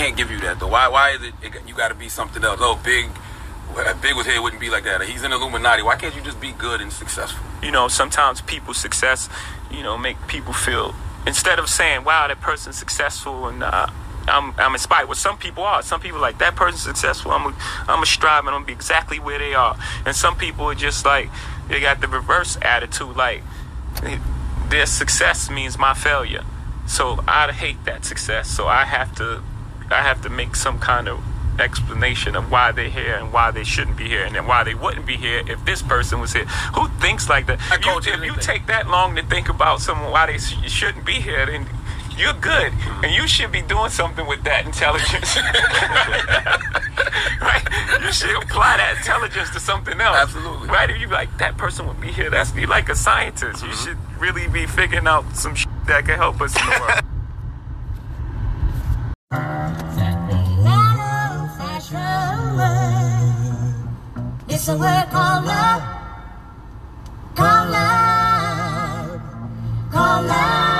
can't give you that though. Why? Why is it? it you got to be something else. Oh, big. Big with head wouldn't be like that. He's an Illuminati. Why can't you just be good and successful? You know, sometimes people's success, you know, make people feel instead of saying, "Wow, that person's successful," and uh, I'm, I'm inspired. Well, some people are. Some people like that person's successful. I'm a, I'm a strive and I'm gonna be exactly where they are. And some people are just like they got the reverse attitude. Like their success means my failure. So I hate that success. So I have to I have to make some kind of explanation of why they're here and why they shouldn't be here and then why they wouldn't be here if this person was here. Who thinks like that? You, if you take that long to think about someone why they sh- shouldn't be here, then you're good, and you should be doing something with that intelligence. right? You should apply that intelligence to something else. Absolutely. Right? If you like that person would be here, that's be like a scientist. You mm-hmm. should really be figuring out some shit that can help us in the world. It's a word called love. Called love. Called love.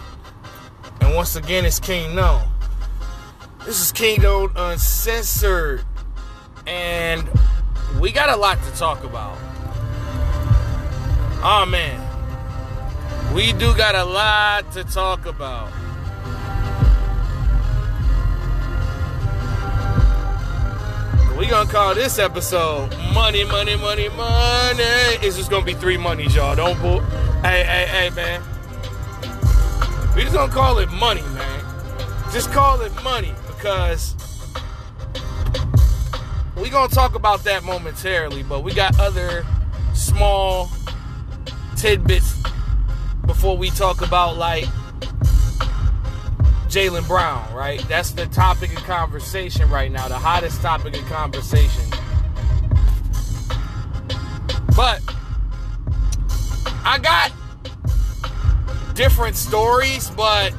Once again, it's King Known. This is King Known Uncensored. And we got a lot to talk about. Oh, man. We do got a lot to talk about. We gonna call this episode Money, Money, Money, Money. It's just gonna be three monies, y'all. Don't bull. Hey, hey, hey, man. We just gonna call it money, man. Just call it money because we gonna talk about that momentarily, but we got other small tidbits before we talk about like Jaylen Brown, right? That's the topic of conversation right now, the hottest topic of conversation. But I got different stories, but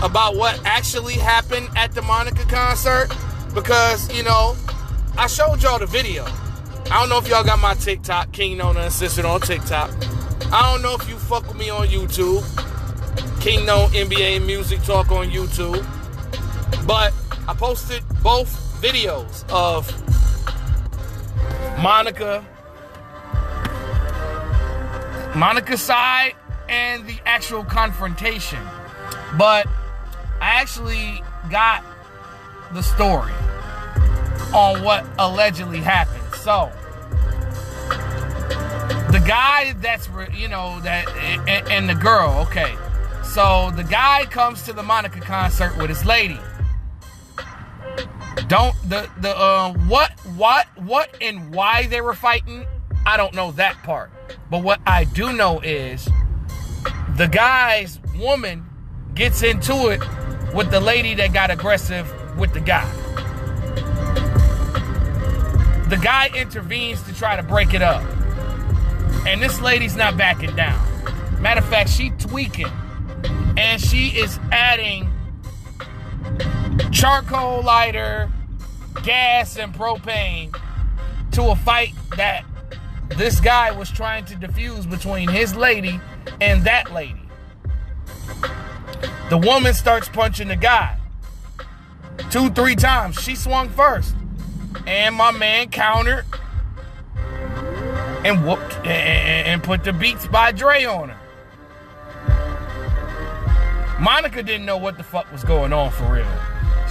about what actually happened at the Monica concert because, you know, I showed y'all the video. I don't know if y'all got my TikTok, King Known Uncensored on TikTok. I don't know if you fuck with me on YouTube, King Known NBA Music Talk on YouTube. But I posted both videos of Monica Monica's side and the actual confrontation. But I actually got the story on what allegedly happened. So, the guy that's, you know, that, and, and the girl, okay. So, the guy comes to the Monica concert with his lady. Don't the the uh, what what what and why they were fighting? I don't know that part. But what I do know is the guy's woman gets into it with the lady that got aggressive with the guy. The guy intervenes to try to break it up. And this lady's not backing down. Matter of fact, she tweaking. And she is adding charcoal lighter, gas, and propane to a fight that this guy was trying to diffuse between his lady and that lady. The woman starts punching the guy. Two, three times. She swung first. And my man countered and whooped and put the Beats by Dre on her. Monica didn't know what the fuck was going on for real.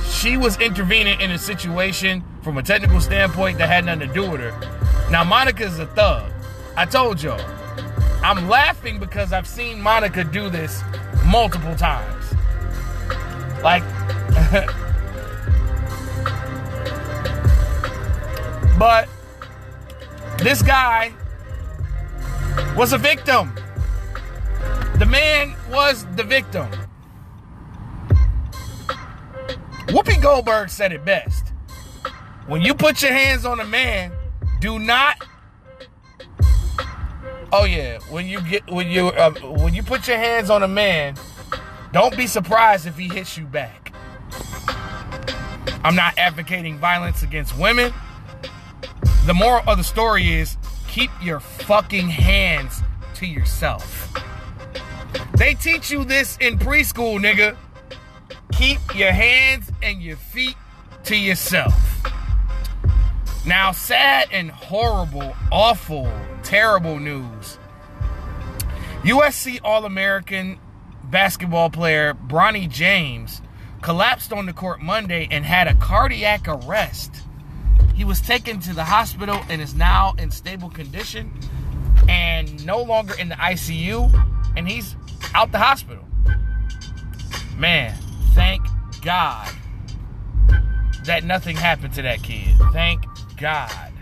She was intervening in a situation from a technical standpoint that had nothing to do with her. Now, Monica's a thug. I told y'all. I'm laughing because I've seen Monica do this multiple times. Like, but this guy was a victim. The man was the victim. Whoopi Goldberg said it best. When you put your hands on a man, do not. Oh yeah, when you get when you uh, when you put your hands on a man, don't be surprised if he hits you back. I'm not advocating violence against women. The moral of the story is keep your fucking hands to yourself. They teach you this in preschool, nigga. Keep your hands and your feet to yourself. Now, sad and horrible, awful, terrible news. USC All American basketball player Bronny James collapsed on the court Monday and had a cardiac arrest. He was taken to the hospital and is now in stable condition and no longer in the ICU, and he's out the hospital. Man, thank God that nothing happened to that kid. Thank God.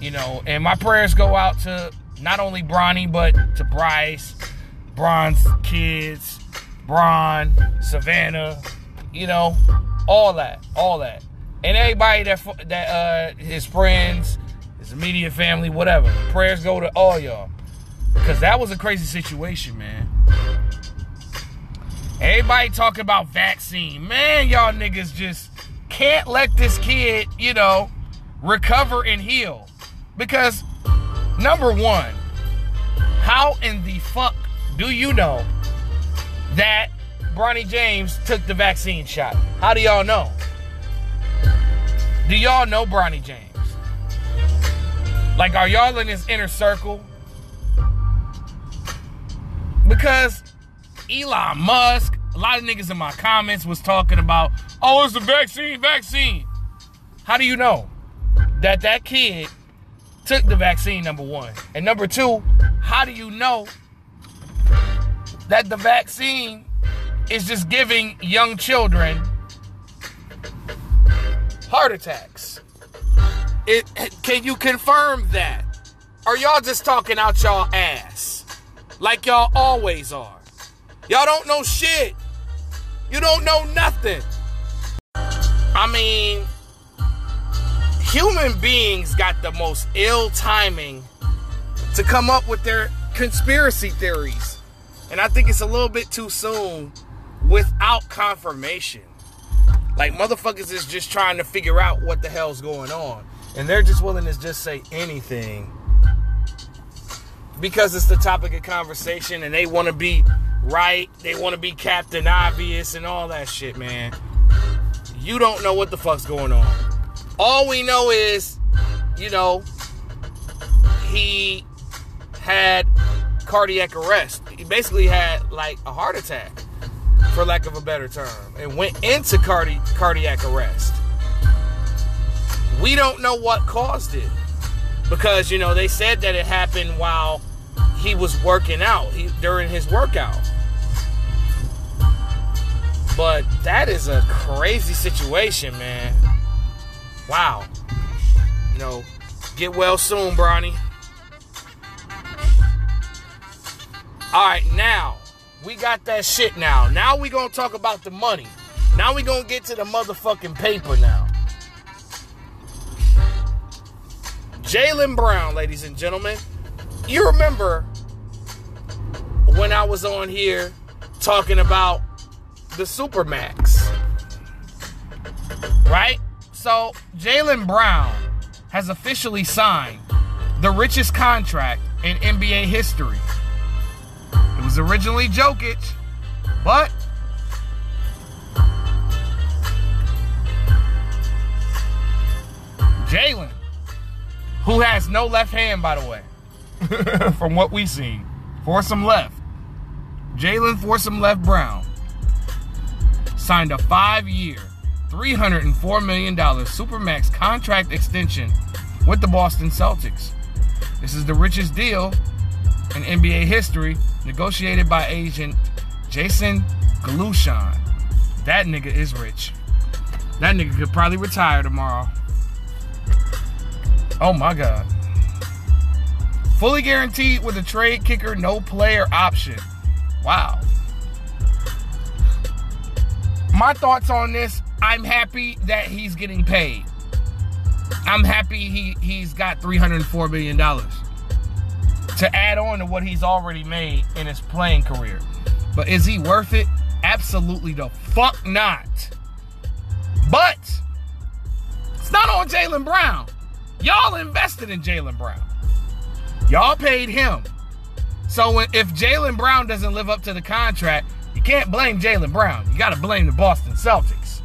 You know, and my prayers go out to not only Bronny, but to Bryce, Bron's kids, Bron, Savannah, you know, all that, all that. And everybody that that uh his friends, his immediate family, whatever. Prayers go to all y'all. Cause that was a crazy situation, man. Everybody talking about vaccine. Man, y'all niggas just can't let this kid, you know, recover and heal. Because, number one, how in the fuck do you know that Bronny James took the vaccine shot? How do y'all know? Do y'all know Bronny James? Like, are y'all in his inner circle? Because Elon Musk, a lot of niggas in my comments was talking about, oh, it's the vaccine, vaccine. How do you know that that kid took the vaccine, number one? And number two, how do you know that the vaccine is just giving young children heart attacks? It, can you confirm that? Are y'all just talking out y'all ass? Like y'all always are. Y'all don't know shit. You don't know nothing. I mean, human beings got the most ill timing to come up with their conspiracy theories. And I think it's a little bit too soon without confirmation. Like motherfuckers is just trying to figure out what the hell's going on. And they're just willing to just say anything because it's the topic of conversation and they want to be right. They want to be Captain Obvious and all that shit, man. You don't know what the fuck's going on. All we know is, you know, he had cardiac arrest. He basically had like a heart attack, for lack of a better term, and went into cardi- cardiac arrest. We don't know what caused it because you know they said that it happened while he was working out he, during his workout But that is a crazy situation, man. Wow. You know, get well soon, Bronny. All right, now we got that shit now. Now we gonna talk about the money. Now we gonna get to the motherfucking paper now. Jaylen Brown, ladies and gentlemen. You remember when I was on here talking about the Supermax, right? So Jaylen Brown has officially signed the richest contract in NBA history. It was originally Jokic, but Jaylen, who has no left hand, by the way, from what we've seen, for some left. Jaylen for some left Brown signed a five year, $304 million Supermax contract extension with the Boston Celtics. This is the richest deal in NBA history, negotiated by agent Jason Glushon. That nigga is rich. That nigga could probably retire tomorrow. Oh my God. Fully guaranteed with a trade kicker, no player option. Wow. My thoughts on this I'm happy that he's getting paid. I'm happy he, he's got $304 million to add on to what he's already made in his playing career. But is he worth it? Absolutely the fuck not. But it's not on Jaylen Brown. Y'all invested in Jaylen Brown. Y'all paid him. So if Jaylen Brown doesn't live up to the contract, you can't blame Jaylen Brown. You got to blame the Boston Celtics.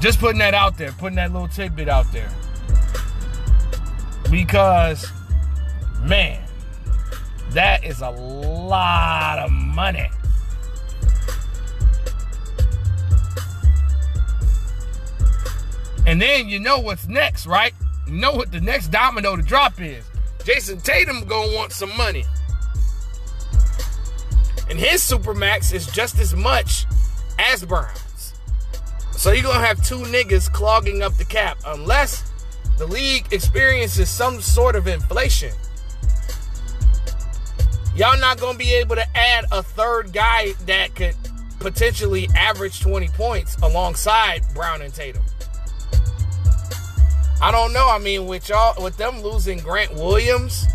Just putting that out there, putting that little tidbit out there. Because, man, that is a lot of money. And then you know what's next, right? You know what the next domino to drop is. Jayson Tatum gonna want some money. And his supermax is just as much as Brown's. So you're gonna have two niggas clogging up the cap unless the league experiences some sort of inflation. Y'all not gonna be able to add a third guy that could potentially average 20 points alongside Brown and Tatum. I don't know. I mean, with y'all, with them losing Grant Williams,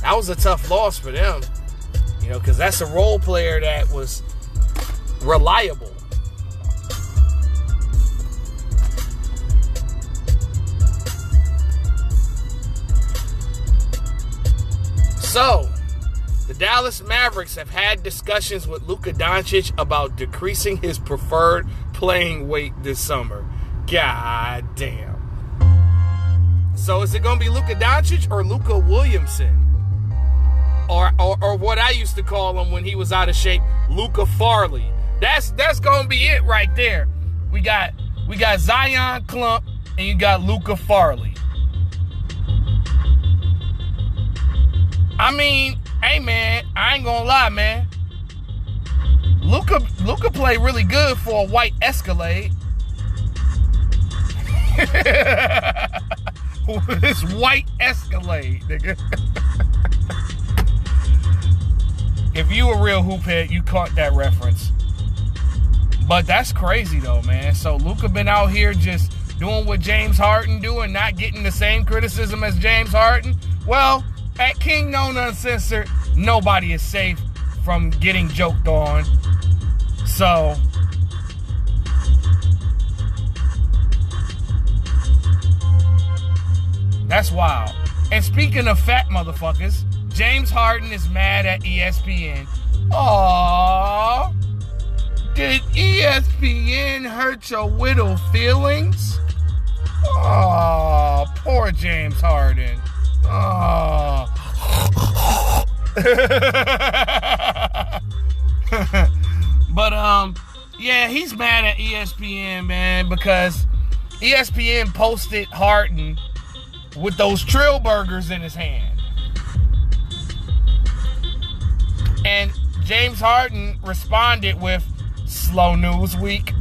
that was a tough loss for them. Know, because that's a role player that was reliable. So, the Dallas Mavericks have had discussions with Luka Doncic about decreasing his preferred playing weight this summer. God damn. So is it gonna be Luka Doncic or Luka Williamson? Or, or or what I used to call him when he was out of shape, Luka Farley. That's that's gonna be it right there. We got we got Zion Clump and you got Luka Farley. I mean, hey man, I ain't gonna lie, man. Luka Luka played really good for a white Escalade. this white Escalade, nigga. if you a real hoophead, you caught that reference. But that's crazy though, man. So Luka been out here just doing what James Harden doing, not getting the same criticism as James Harden. Well, at King Known Uncensored, nobody is safe from getting joked on. So That's wild. And speaking of fat motherfuckers, James Harden is mad at ESPN. Aww. Did ESPN hurt your widow feelings? Aw, poor James Harden. Aw. but um, yeah, he's mad at ESPN, man, because ESPN posted Harden with those trill burgers in his hand. And James Harden responded with slow news week.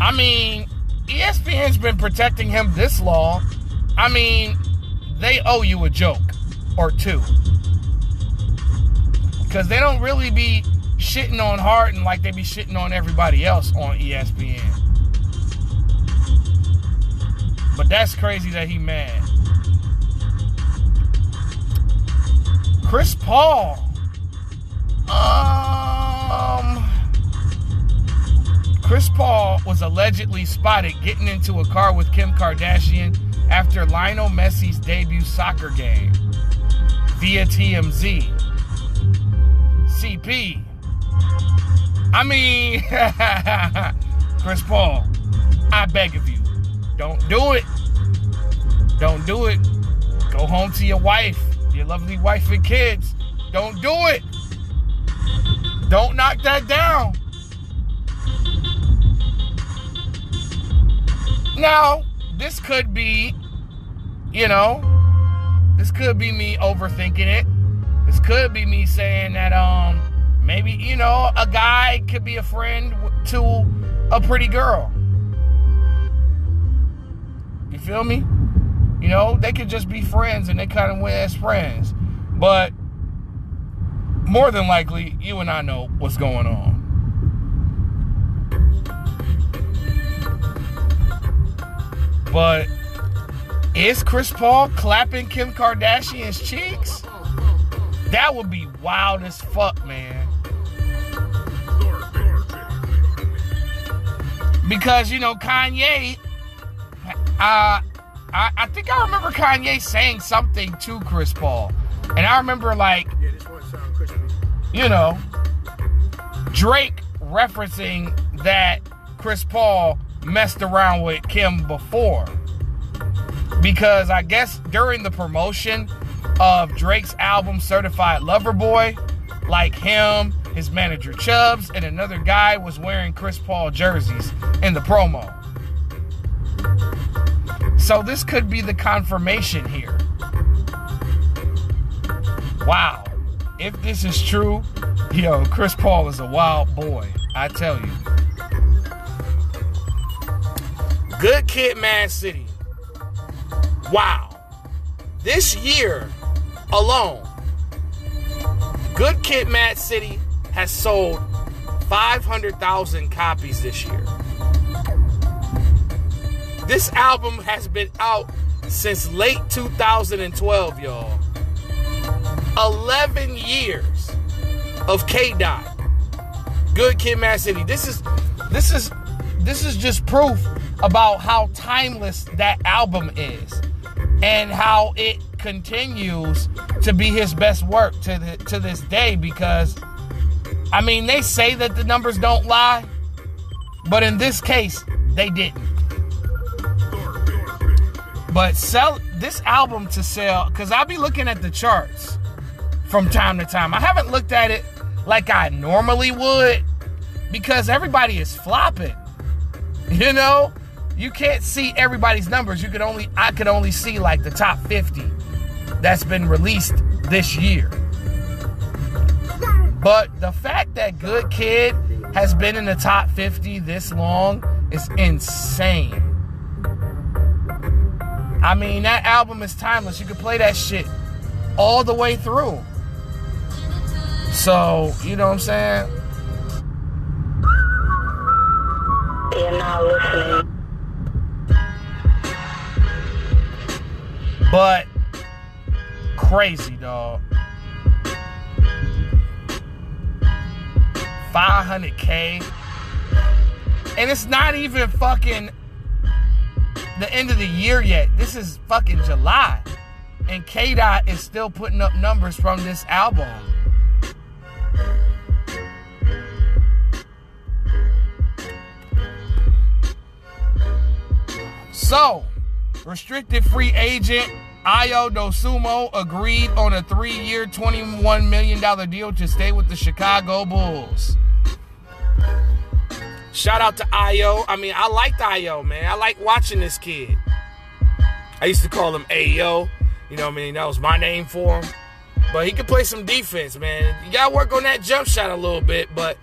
I mean, ESPN's been protecting him this long. I mean, they owe you a joke or two. Because they don't really be shitting on Harden like they be shitting on everybody else on ESPN. But that's crazy that he mad. Chris Paul. Um Chris Paul was allegedly spotted getting into a car with Kim Kardashian after Lionel Messi's debut soccer game via TMZ. CP. I mean, Chris Paul, I beg of you, don't do it. Don't do it. Go home to your wife, your lovely wife and kids. Don't do it. Don't knock that down. Now, this could be, you know, this could be me overthinking it. This could be me saying that, um, maybe, you know, a guy could be a friend to a pretty girl. You feel me? You know, they could just be friends and they kind of went as friends. But more than likely, you and I know what's going on. But is Chris Paul clapping Kim Kardashian's cheeks? That would be wild as fuck, man. Because, you know, Kanye, uh, I, I think I remember Kanye saying something to Chris Paul. And I remember, like, you know, Drake referencing that Chris Paul messed around with Kim before. Because I guess during the promotion of Drake's album Certified Lover Boy, like him, his manager Chubbs, and another guy was wearing Chris Paul jerseys in the promo. So this could be the confirmation here. Wow. If this is true, yo, Chris Paul is a wild boy. I tell you. Good Kid, Mad City. Wow. This year alone, Good Kid, Mad City has sold 500,000 copies this year. This album has been out since late 2012, y'all. 11 years of K Dot. Good Kid, Mad City. This is this is this is just proof about how timeless that album is and how it continues to be his best work to the, to this day because I mean they say that the numbers don't lie but in this case they didn't but sell this album to sell cuz I'll be looking at the charts from time to time I haven't looked at it like I normally would because everybody is flopping you know you can't see everybody's numbers. You could only I could only see like the top 50 that's been released this year. But the fact that Good Kid has been in the top 50 this long is insane. I mean, that album is timeless. You can play that shit all the way through. So, you know what I'm saying? You're not listening. But crazy, dog. 500k. And it's not even fucking the end of the year yet. This is fucking July. And K Dot is still putting up numbers from this album. So, restricted free agent Ayo Dosunmu agreed on a three-year, $21 million deal to stay with the Chicago Bulls. Shout out to Ayo. I mean, I liked Ayo, man. I like watching this kid. I used to call him Ayo. You know what I mean? That was my name for him. But he can play some defense, man. You gotta work on that jump shot a little bit, but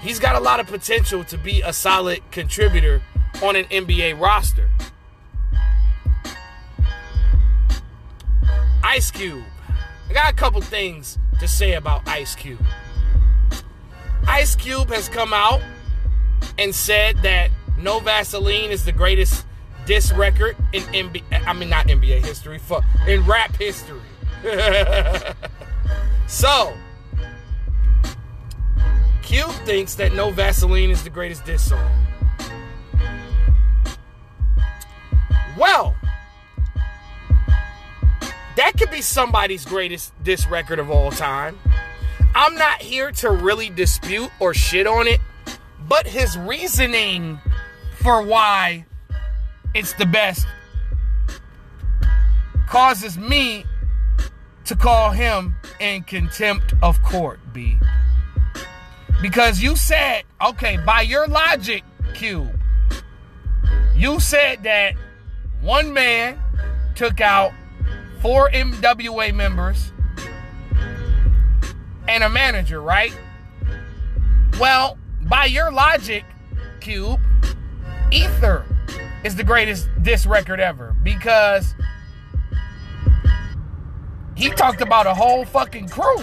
he's got a lot of potential to be a solid contributor on an NBA roster. Ice Cube. I got a couple things to say about Ice Cube. Ice Cube has come out and said that No Vaseline is the greatest diss record in NBA. I mean, not NBA history, fuck, in rap history. so, Cube thinks that No Vaseline is the greatest diss song. Well, that could be somebody's greatest diss record of all time. I'm not here to really dispute or shit on it, but his reasoning for why it's the best causes me to call him in contempt of court, B. Because you said, okay, by your logic, Cube, you said that one man took out four NWA members and a manager, right? Well, by your logic, Cube, Ether is the greatest diss record ever because he talked about a whole fucking crew.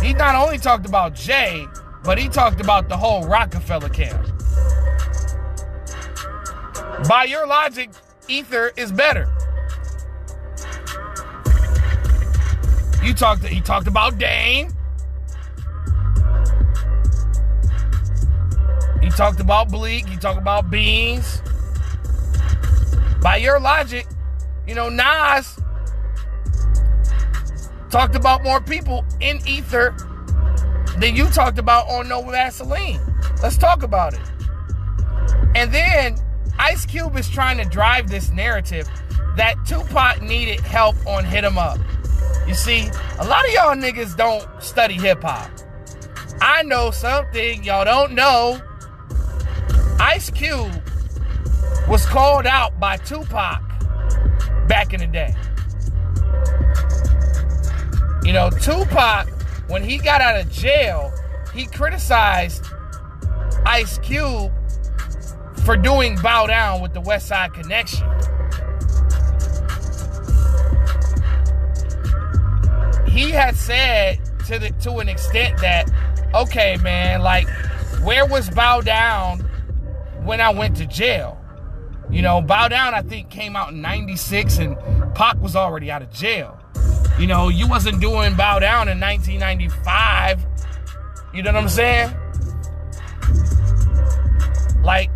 He not only talked about Jay, but he talked about the whole Rockefeller camp. By your logic, Ether is better. You talked. He talked about Dame. Talked about Bleak. you talked about Beans. By your logic, you know Nas talked about more people in Ether than you talked about on No Vaseline. Let's talk about it. And then Ice Cube is trying to drive this narrative that Tupac needed help on Hit 'em Up. You see, a lot of y'all niggas don't study hip hop. I know something y'all don't know. Ice Cube was called out by Tupac back in the day. You know, Tupac, when he got out of jail, he criticized Ice Cube for doing Bow Down with the West Side Connection. He had said to the to an extent that, okay, man, like, where was Bow Down when I went to jail? You know, Bow Down I think came out in 96 and Pac was already out of jail. You know, you wasn't doing Bow Down in 1995. You know what I'm saying? Like,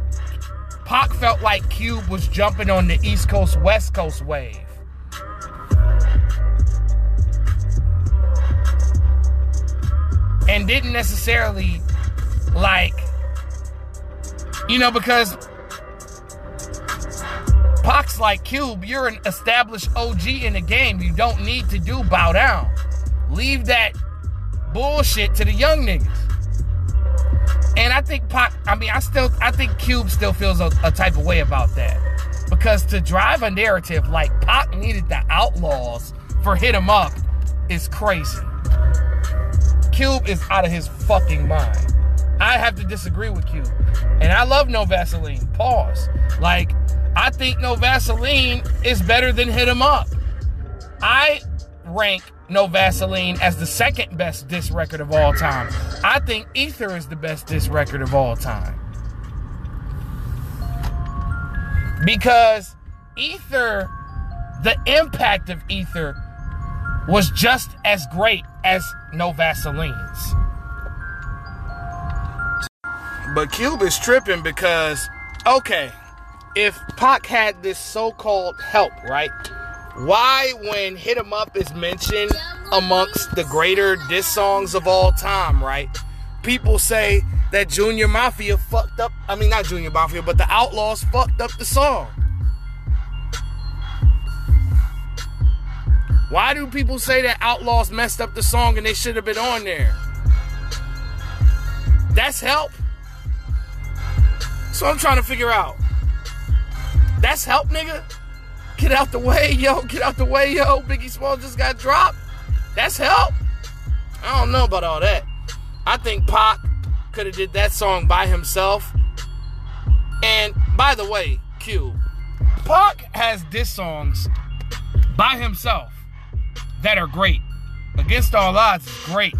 Pac felt like Cube was jumping on the East Coast, West Coast wave. And didn't necessarily like, you know, because Pac's like Cube, you're an established OG in the game. You don't need to do bow down. Leave that bullshit to the young niggas. And I think Pac, I mean, I still, I think Cube still feels a, a type of way about that. Because to drive a narrative like Pac needed the outlaws for hit him up is crazy. Cube is out of his fucking mind. I have to disagree with you. And I love No Vaseline. Pause. Like, I think No Vaseline is better than Hit 'em Up. I rank No Vaseline as the second best disc record of all time. I think Ether is the best disc record of all time. Because Ether, the impact of Ether was just as great as No Vaseline's. But Cube is tripping because, okay, if Pac had this so-called help, right? Why, when "Hit 'Em Up" is mentioned amongst the greater diss songs of all time, right? People say that Junior Mafia fucked up. I mean, not Junior Mafia, but the Outlaws fucked up the song. Why do people say that Outlaws messed up the song and they should have been on there? That's help. So I'm trying to figure out. That's help, nigga. Get out the way, yo. Get out the way, yo. Biggie Small just got dropped. That's help. I don't know about all that. I think Pac could have did that song by himself. And by the way, Q, Pac has diss songs by himself that are great. Against All Odds is great.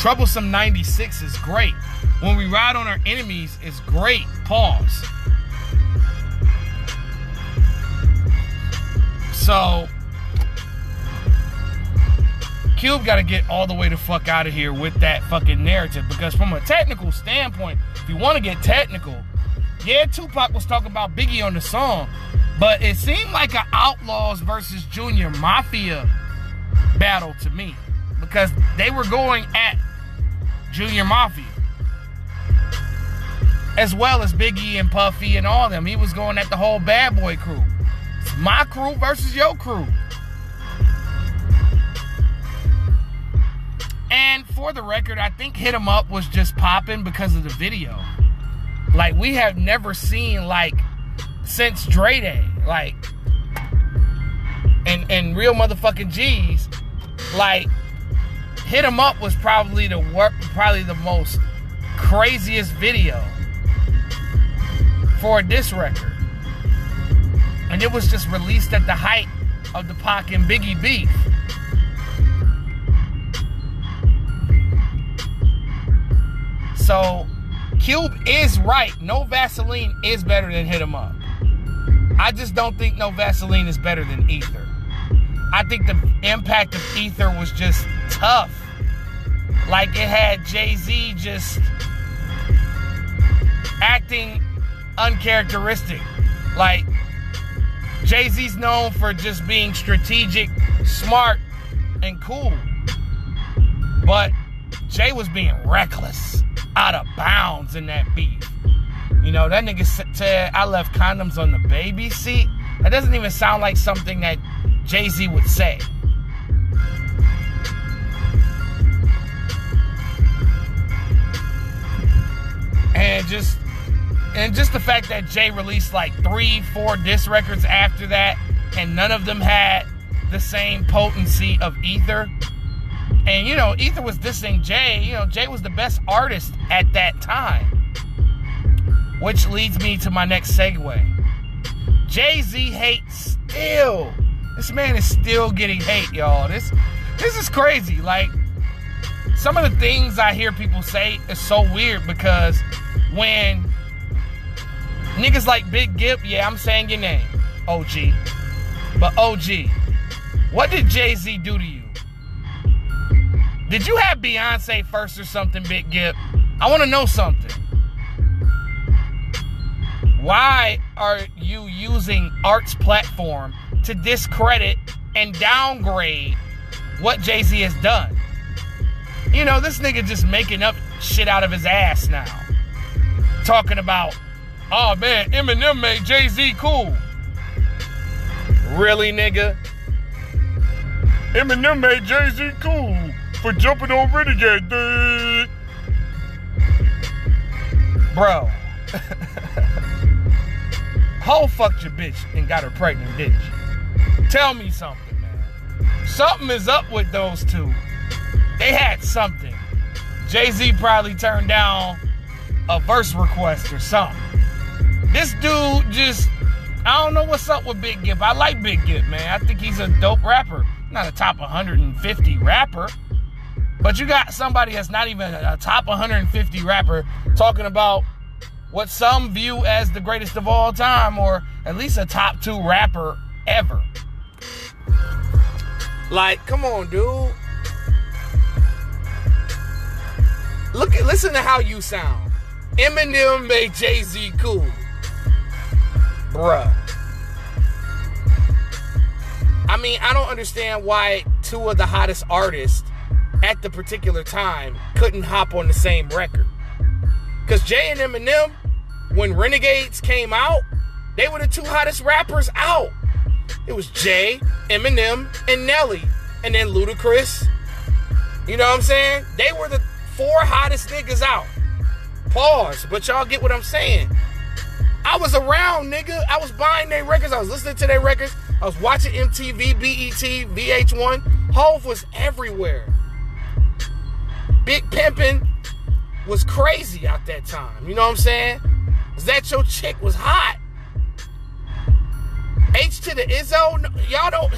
Troublesome 96 is great. When we ride on our enemies is great. Pause. So Cube got to get all the way the fuck out of here with that fucking narrative because from a technical standpoint, if you want to get technical, yeah, Tupac was talking about Biggie on the song, but it seemed like an Outlaws versus Junior Mafia battle to me because they were going at Junior Mafia as well as Biggie and Puffy and all them. He was going at the whole Bad Boy crew. It's my crew versus your crew. And for the record, I think Hit 'em Up was just popping because of the video. Like we have never seen like since Dre Day, like and and real motherfucking G's, like Hit 'em Up was probably the work, probably the most craziest video for this record. And it was just released at the height of the Pac and Biggie beef. So Cube is right. No Vaseline is better than Hit 'em Up. I just don't think No Vaseline is better than Ether. I think the impact of Ether was just tough. Like it had Jay Z just acting uncharacteristic. Like Jay Z's known for just being strategic, smart, and cool. But Jay was being reckless, out of bounds in that beat. You know, that nigga said, I left condoms on the baby seat. That doesn't even sound like something that Jay Z would say. And just and just the fact that Jay released like three, four disc records after that, and none of them had the same potency of Ether. And you know, Ether was dissing Jay. You know, Jay was the best artist at that time. Which leads me to my next segue. Jay Z hates still. This man is still getting hate, y'all. This this is crazy. Like some of the things I hear people say is so weird because when niggas like Big Gipp, yeah, I'm saying your name, OG. But OG, what did Jay Z do to you? Did you have Beyonce first or something, Big Gipp? I want to know something. Why are you using art's platform to discredit and downgrade what Jay Z has done? You know, this nigga just making up shit out of his ass now. Talking about, oh man, Eminem made Jay Z cool. Really, nigga? Eminem made Jay Z cool for jumping on Renegade. dude. Bro. Ho fucked your bitch and got her pregnant, you? Tell me something, man. Something is up with those two. They had something. Jay Z probably turned down a verse request or something. This dude just, I don't know what's up with Big Gipp. I like Big Gipp, man. I think he's a dope rapper. Not a top 150 rapper. But you got somebody that's not even a top 150 rapper talking about what some view as the greatest of all time, or at least a top two rapper ever. Like, come on, dude. Look at listen to how you sound. Eminem made Jay-Z cool. Bruh. I mean, I don't understand why two of the hottest artists at the particular time couldn't hop on the same record. Because Jay and Eminem, when Renegades came out, they were the two hottest rappers out. It was Jay, Eminem, and Nelly. And then Ludacris. You know what I'm saying? They were the four hottest niggas out. Pause, but y'all get what I'm saying. I was around, nigga. I was buying their records. I was listening to their records. I was watching MTV, BET, VH1. Hove was everywhere. Big Pimpin' was crazy out that time. You know what I'm saying? Is that your chick was hot? H to the Izzo, y'all don't.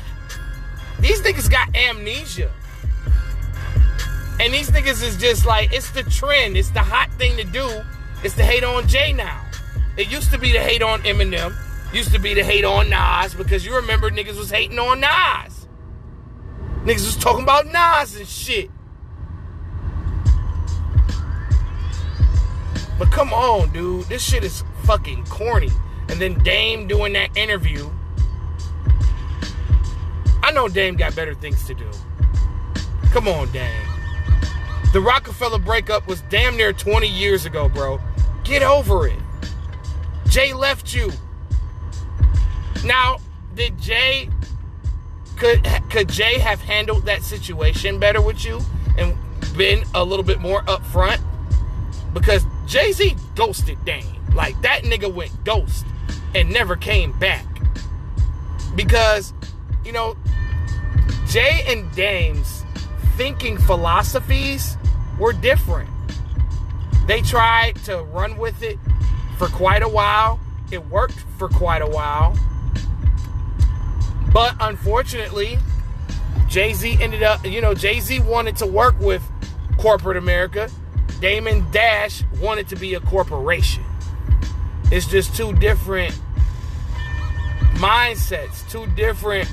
These niggas got amnesia. And these niggas is just like, it's the trend. It's the hot thing to do. It's to hate on Jay now. It used to be to hate on Eminem. Used to be to hate on Nas because you remember niggas was hating on Nas. Niggas was talking about Nas and shit. But come on, dude. This shit is fucking corny. And then Dame doing that interview. I know Dame got better things to do. Come on, Dame. The Rockefeller breakup was damn near 20 years ago, bro. Get over it. Jay left you. Now, did Jay could could Jay have handled that situation better with you and been a little bit more upfront? Because Jay-Z ghosted Dame. Like that nigga went ghost and never came back. Because, you know, Jay and Dame's thinking philosophies were different. They tried to run with it for quite a while. It worked for quite a while. But unfortunately, Jay Z ended up, you know, Jay Z wanted to work with corporate America. Damon Dash wanted to be a corporation. It's just two different mindsets, two different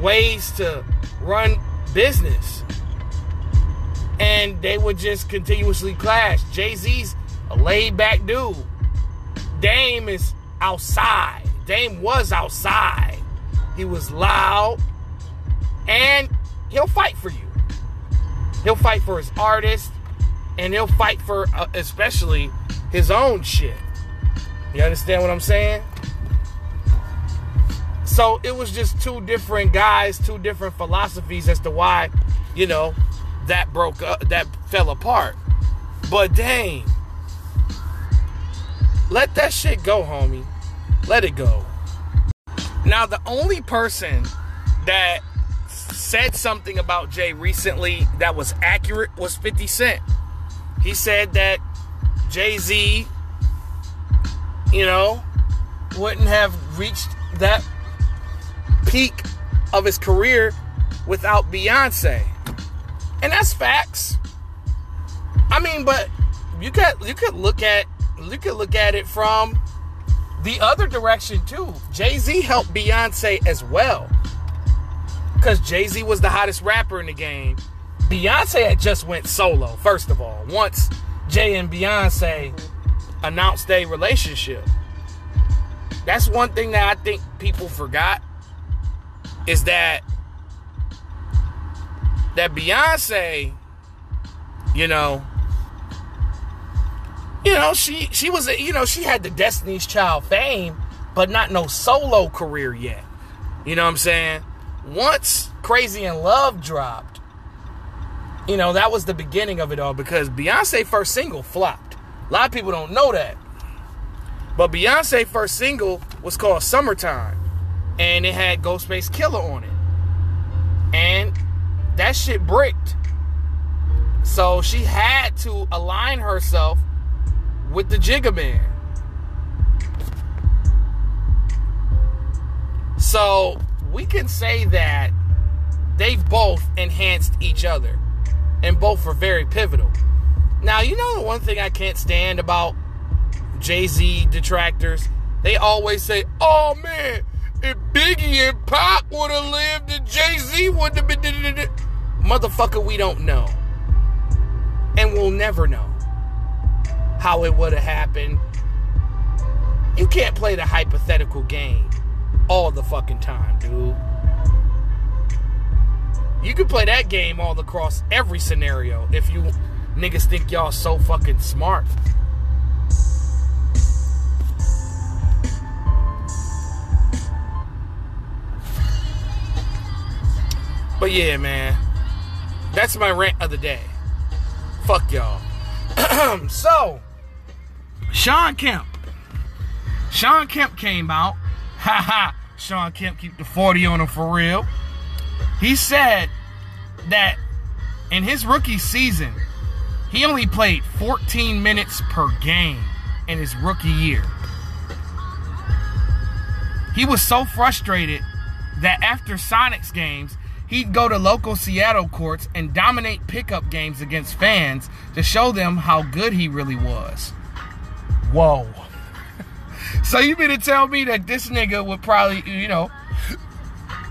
ways to run business. And they would just continuously clash. Jay Z's a laid back dude. Dame is outside. Dame was outside. He was loud. And he'll fight for you. He'll fight for his artist. And he'll fight for, uh, especially, his own shit. You understand what I'm saying? So it was just two different guys, two different philosophies as to why, you know, that broke up, that fell apart. But dang, let that shit go, homie. Let it go. Now, the only person that said something about Jay recently that was accurate was 50 Cent. He said that Jay Z, you know, wouldn't have reached that peak of his career without Beyonce. And that's facts. I mean, but you could you could look at you could look at it from the other direction too. Jay-Z helped Beyonce as well. Cuz Jay-Z was the hottest rapper in the game. Beyonce had just went solo, first of all. Once Jay and Beyonce announced their relationship. That's one thing that I think people forgot is that that Beyonce, you know, you know, she she was a, you know, she had the Destiny's Child fame, but not no solo career yet. You know what I'm saying? Once Crazy in Love dropped, you know, that was the beginning of it all because Beyonce first single flopped. A lot of people don't know that. But Beyonce first single was called Summertime and it had Ghostface Killah on it. And that shit bricked. So she had to align herself with the Jigga Man. So we can say that they both enhanced each other and both were very pivotal. Now, you know the one thing I can't stand about Jay Z detractors? They always say, oh man, if Biggie and Pac would have lived and Jay Z wouldn't have been. Motherfucker, we don't know. And we'll never know how it would have happened. You can't play the hypothetical game all the fucking time, dude. You can play that game all across every scenario if you niggas think y'all so fucking smart. But yeah, man. That's my rant of the day. Fuck y'all. so, Shawn Kemp. Shawn Kemp came out. Ha ha. Shawn Kemp keep the 40 on him for real. He said that in his rookie season, he only played 14 minutes per game in his rookie year. He was so frustrated that after Sonics games, he'd go to local Seattle courts and dominate pickup games against fans to show them how good he really was. Whoa. so you mean to tell me that this nigga would probably, you know,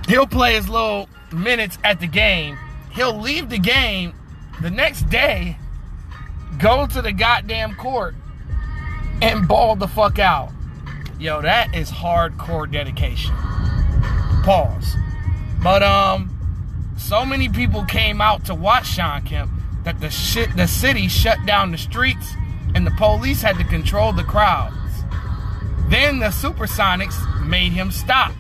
he'll play his little minutes at the game, he'll leave the game the next day, go to the goddamn court, and ball the fuck out. Yo, that is hardcore dedication. Pause. But um, so many people came out to watch Shawn Kemp that the shit the city shut down the streets and the police had to control the crowds. Then the Supersonics made him stop.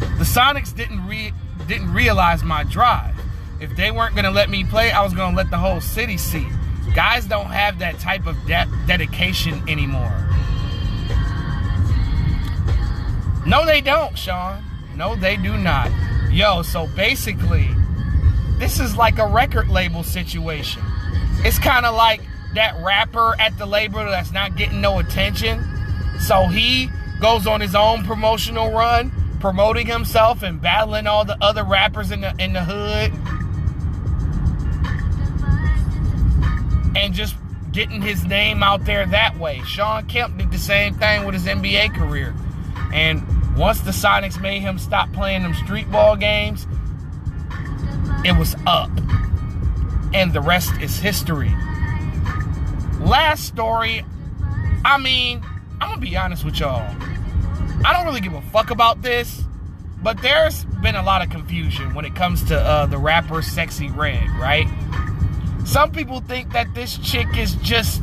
The Sonics didn't re- didn't realize my drive. If they weren't gonna let me play, I was gonna let the whole city see. Guys don't have that type of de- dedication anymore. No, they don't, Shawn. No, they do not. Yo, so basically, this is like a record label situation. It's kind of like that rapper at the label that's not getting no attention. So he goes on his own promotional run, promoting himself and battling all the other rappers in the in the hood. And just getting his name out there that way. Shawn Kemp did the same thing with his NBA career. And once the Sonics made him stop playing them street ball games, it was up. And the rest is history. Last story, I mean, I'm gonna be honest with y'all. I don't really give a fuck about this, but there's been a lot of confusion when it comes to uh, the rapper Sexyy Red, right? Some people think that this chick is just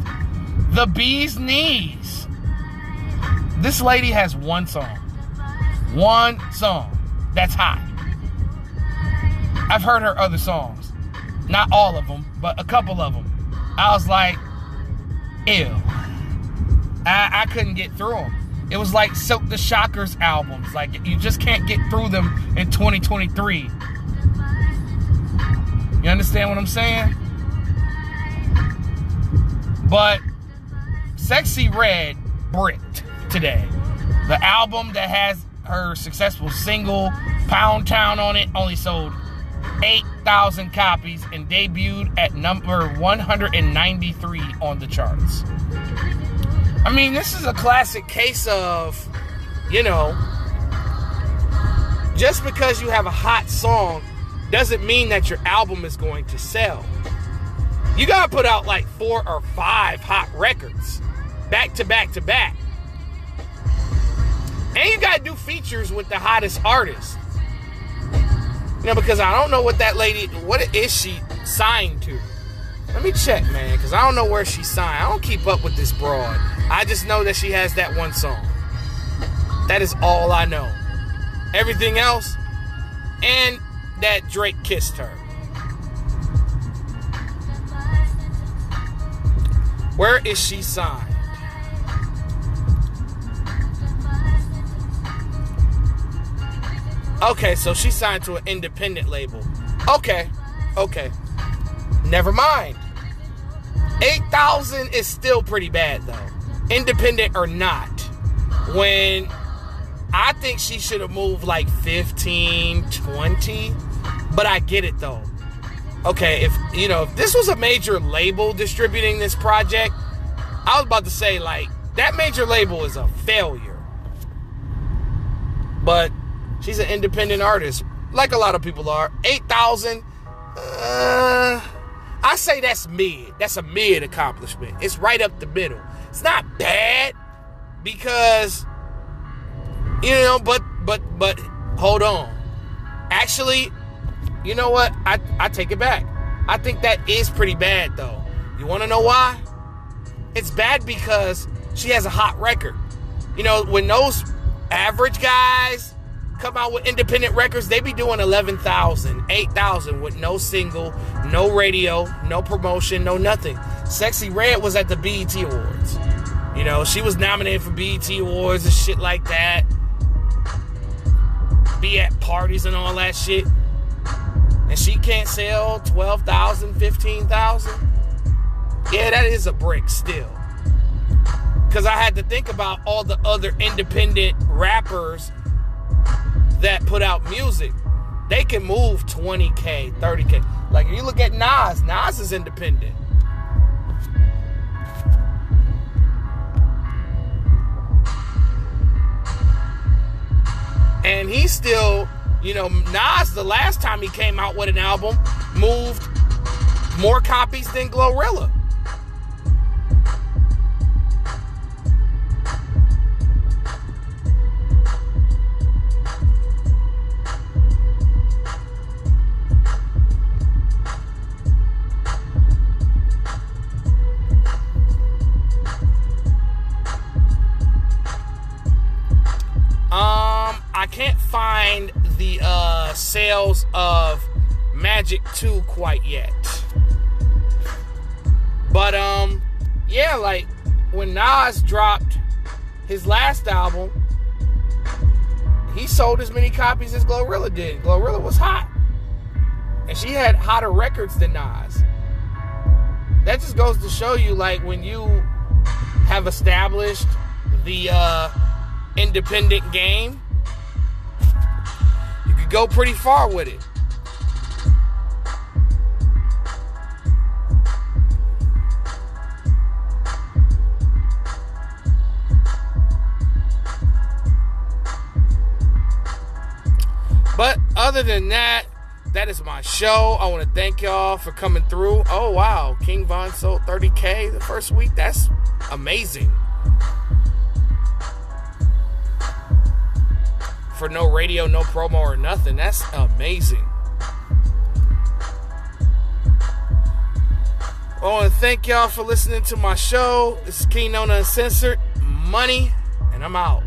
the bee's knees. This lady has one song. One song that's hot. I've heard her other songs. Not all of them, but a couple of them. I was like, ew. I, I couldn't get through them. It was like Silkk the Shocker's albums. Like, you just can't get through them in 2023. You understand what I'm saying? But Sexyy Red bricked today. The album that has her successful single, Pound Town, on it only sold 8,000 copies and debuted at number 193 on the charts. I mean, this is a classic case of, you know, just because you have a hot song doesn't mean that your album is going to sell. You gotta put out like four or five hot records back to back to back. And you gotta do features with the hottest artists. You know, because I don't know what that lady, what is she signed to? Let me check, man, because I don't know where she's signed. I don't keep up with this broad. I just know that she has that one song. That is all I know. Everything else, and that Drake kissed her. Where is she signed? Okay, so she signed to an independent label. Okay, okay. Never mind. 8,000 is still pretty bad though. Independent or not. When I think she should have moved like 15, 20. But I get it though. Okay, if you know, if this was a major label distributing this project, I was about to say like that major label is a failure. But she's an independent artist, like a lot of people are. 8,000 uh I say that's mid. That's a mid accomplishment. It's right up the middle. It's not bad because you know, but but but hold on. Actually, you know what? I I take it back. I think that is pretty bad though. You want to know why? It's bad because she has a hot record. You know, when those average guys come out with independent records, they be doing 11,000, 8,000 with no single, no radio, no promotion, no nothing. Sexyy Red was at the BET Awards. You know, she was nominated for BET Awards and shit like that. Be at parties and all that shit. And she can't sell 12,000, 15,000. Yeah, that is a brick still. Because I had to think about all the other independent rappers that put out music. They can move 20K, 30K. Like, if you look at Nas, Nas is independent. And he still, you know, Nas, the last time he came out with an album, moved more copies than Glorilla. Sales of Magic 2 quite yet. But um, yeah, like when Nas dropped his last album, he sold as many copies as Glorilla did. Glorilla was hot. And she had hotter records than Nas. That just goes to show you like when you have established the uh independent game, could go pretty far with it. But other than that, that is my show. I want to thank y'all for coming through. Oh wow, King Von sold 30k the first week. That's amazing. For no radio, no promo, or nothing. That's amazing. Want to thank y'all for listening to my show. This is Nona Uncensored Money, and I'm out.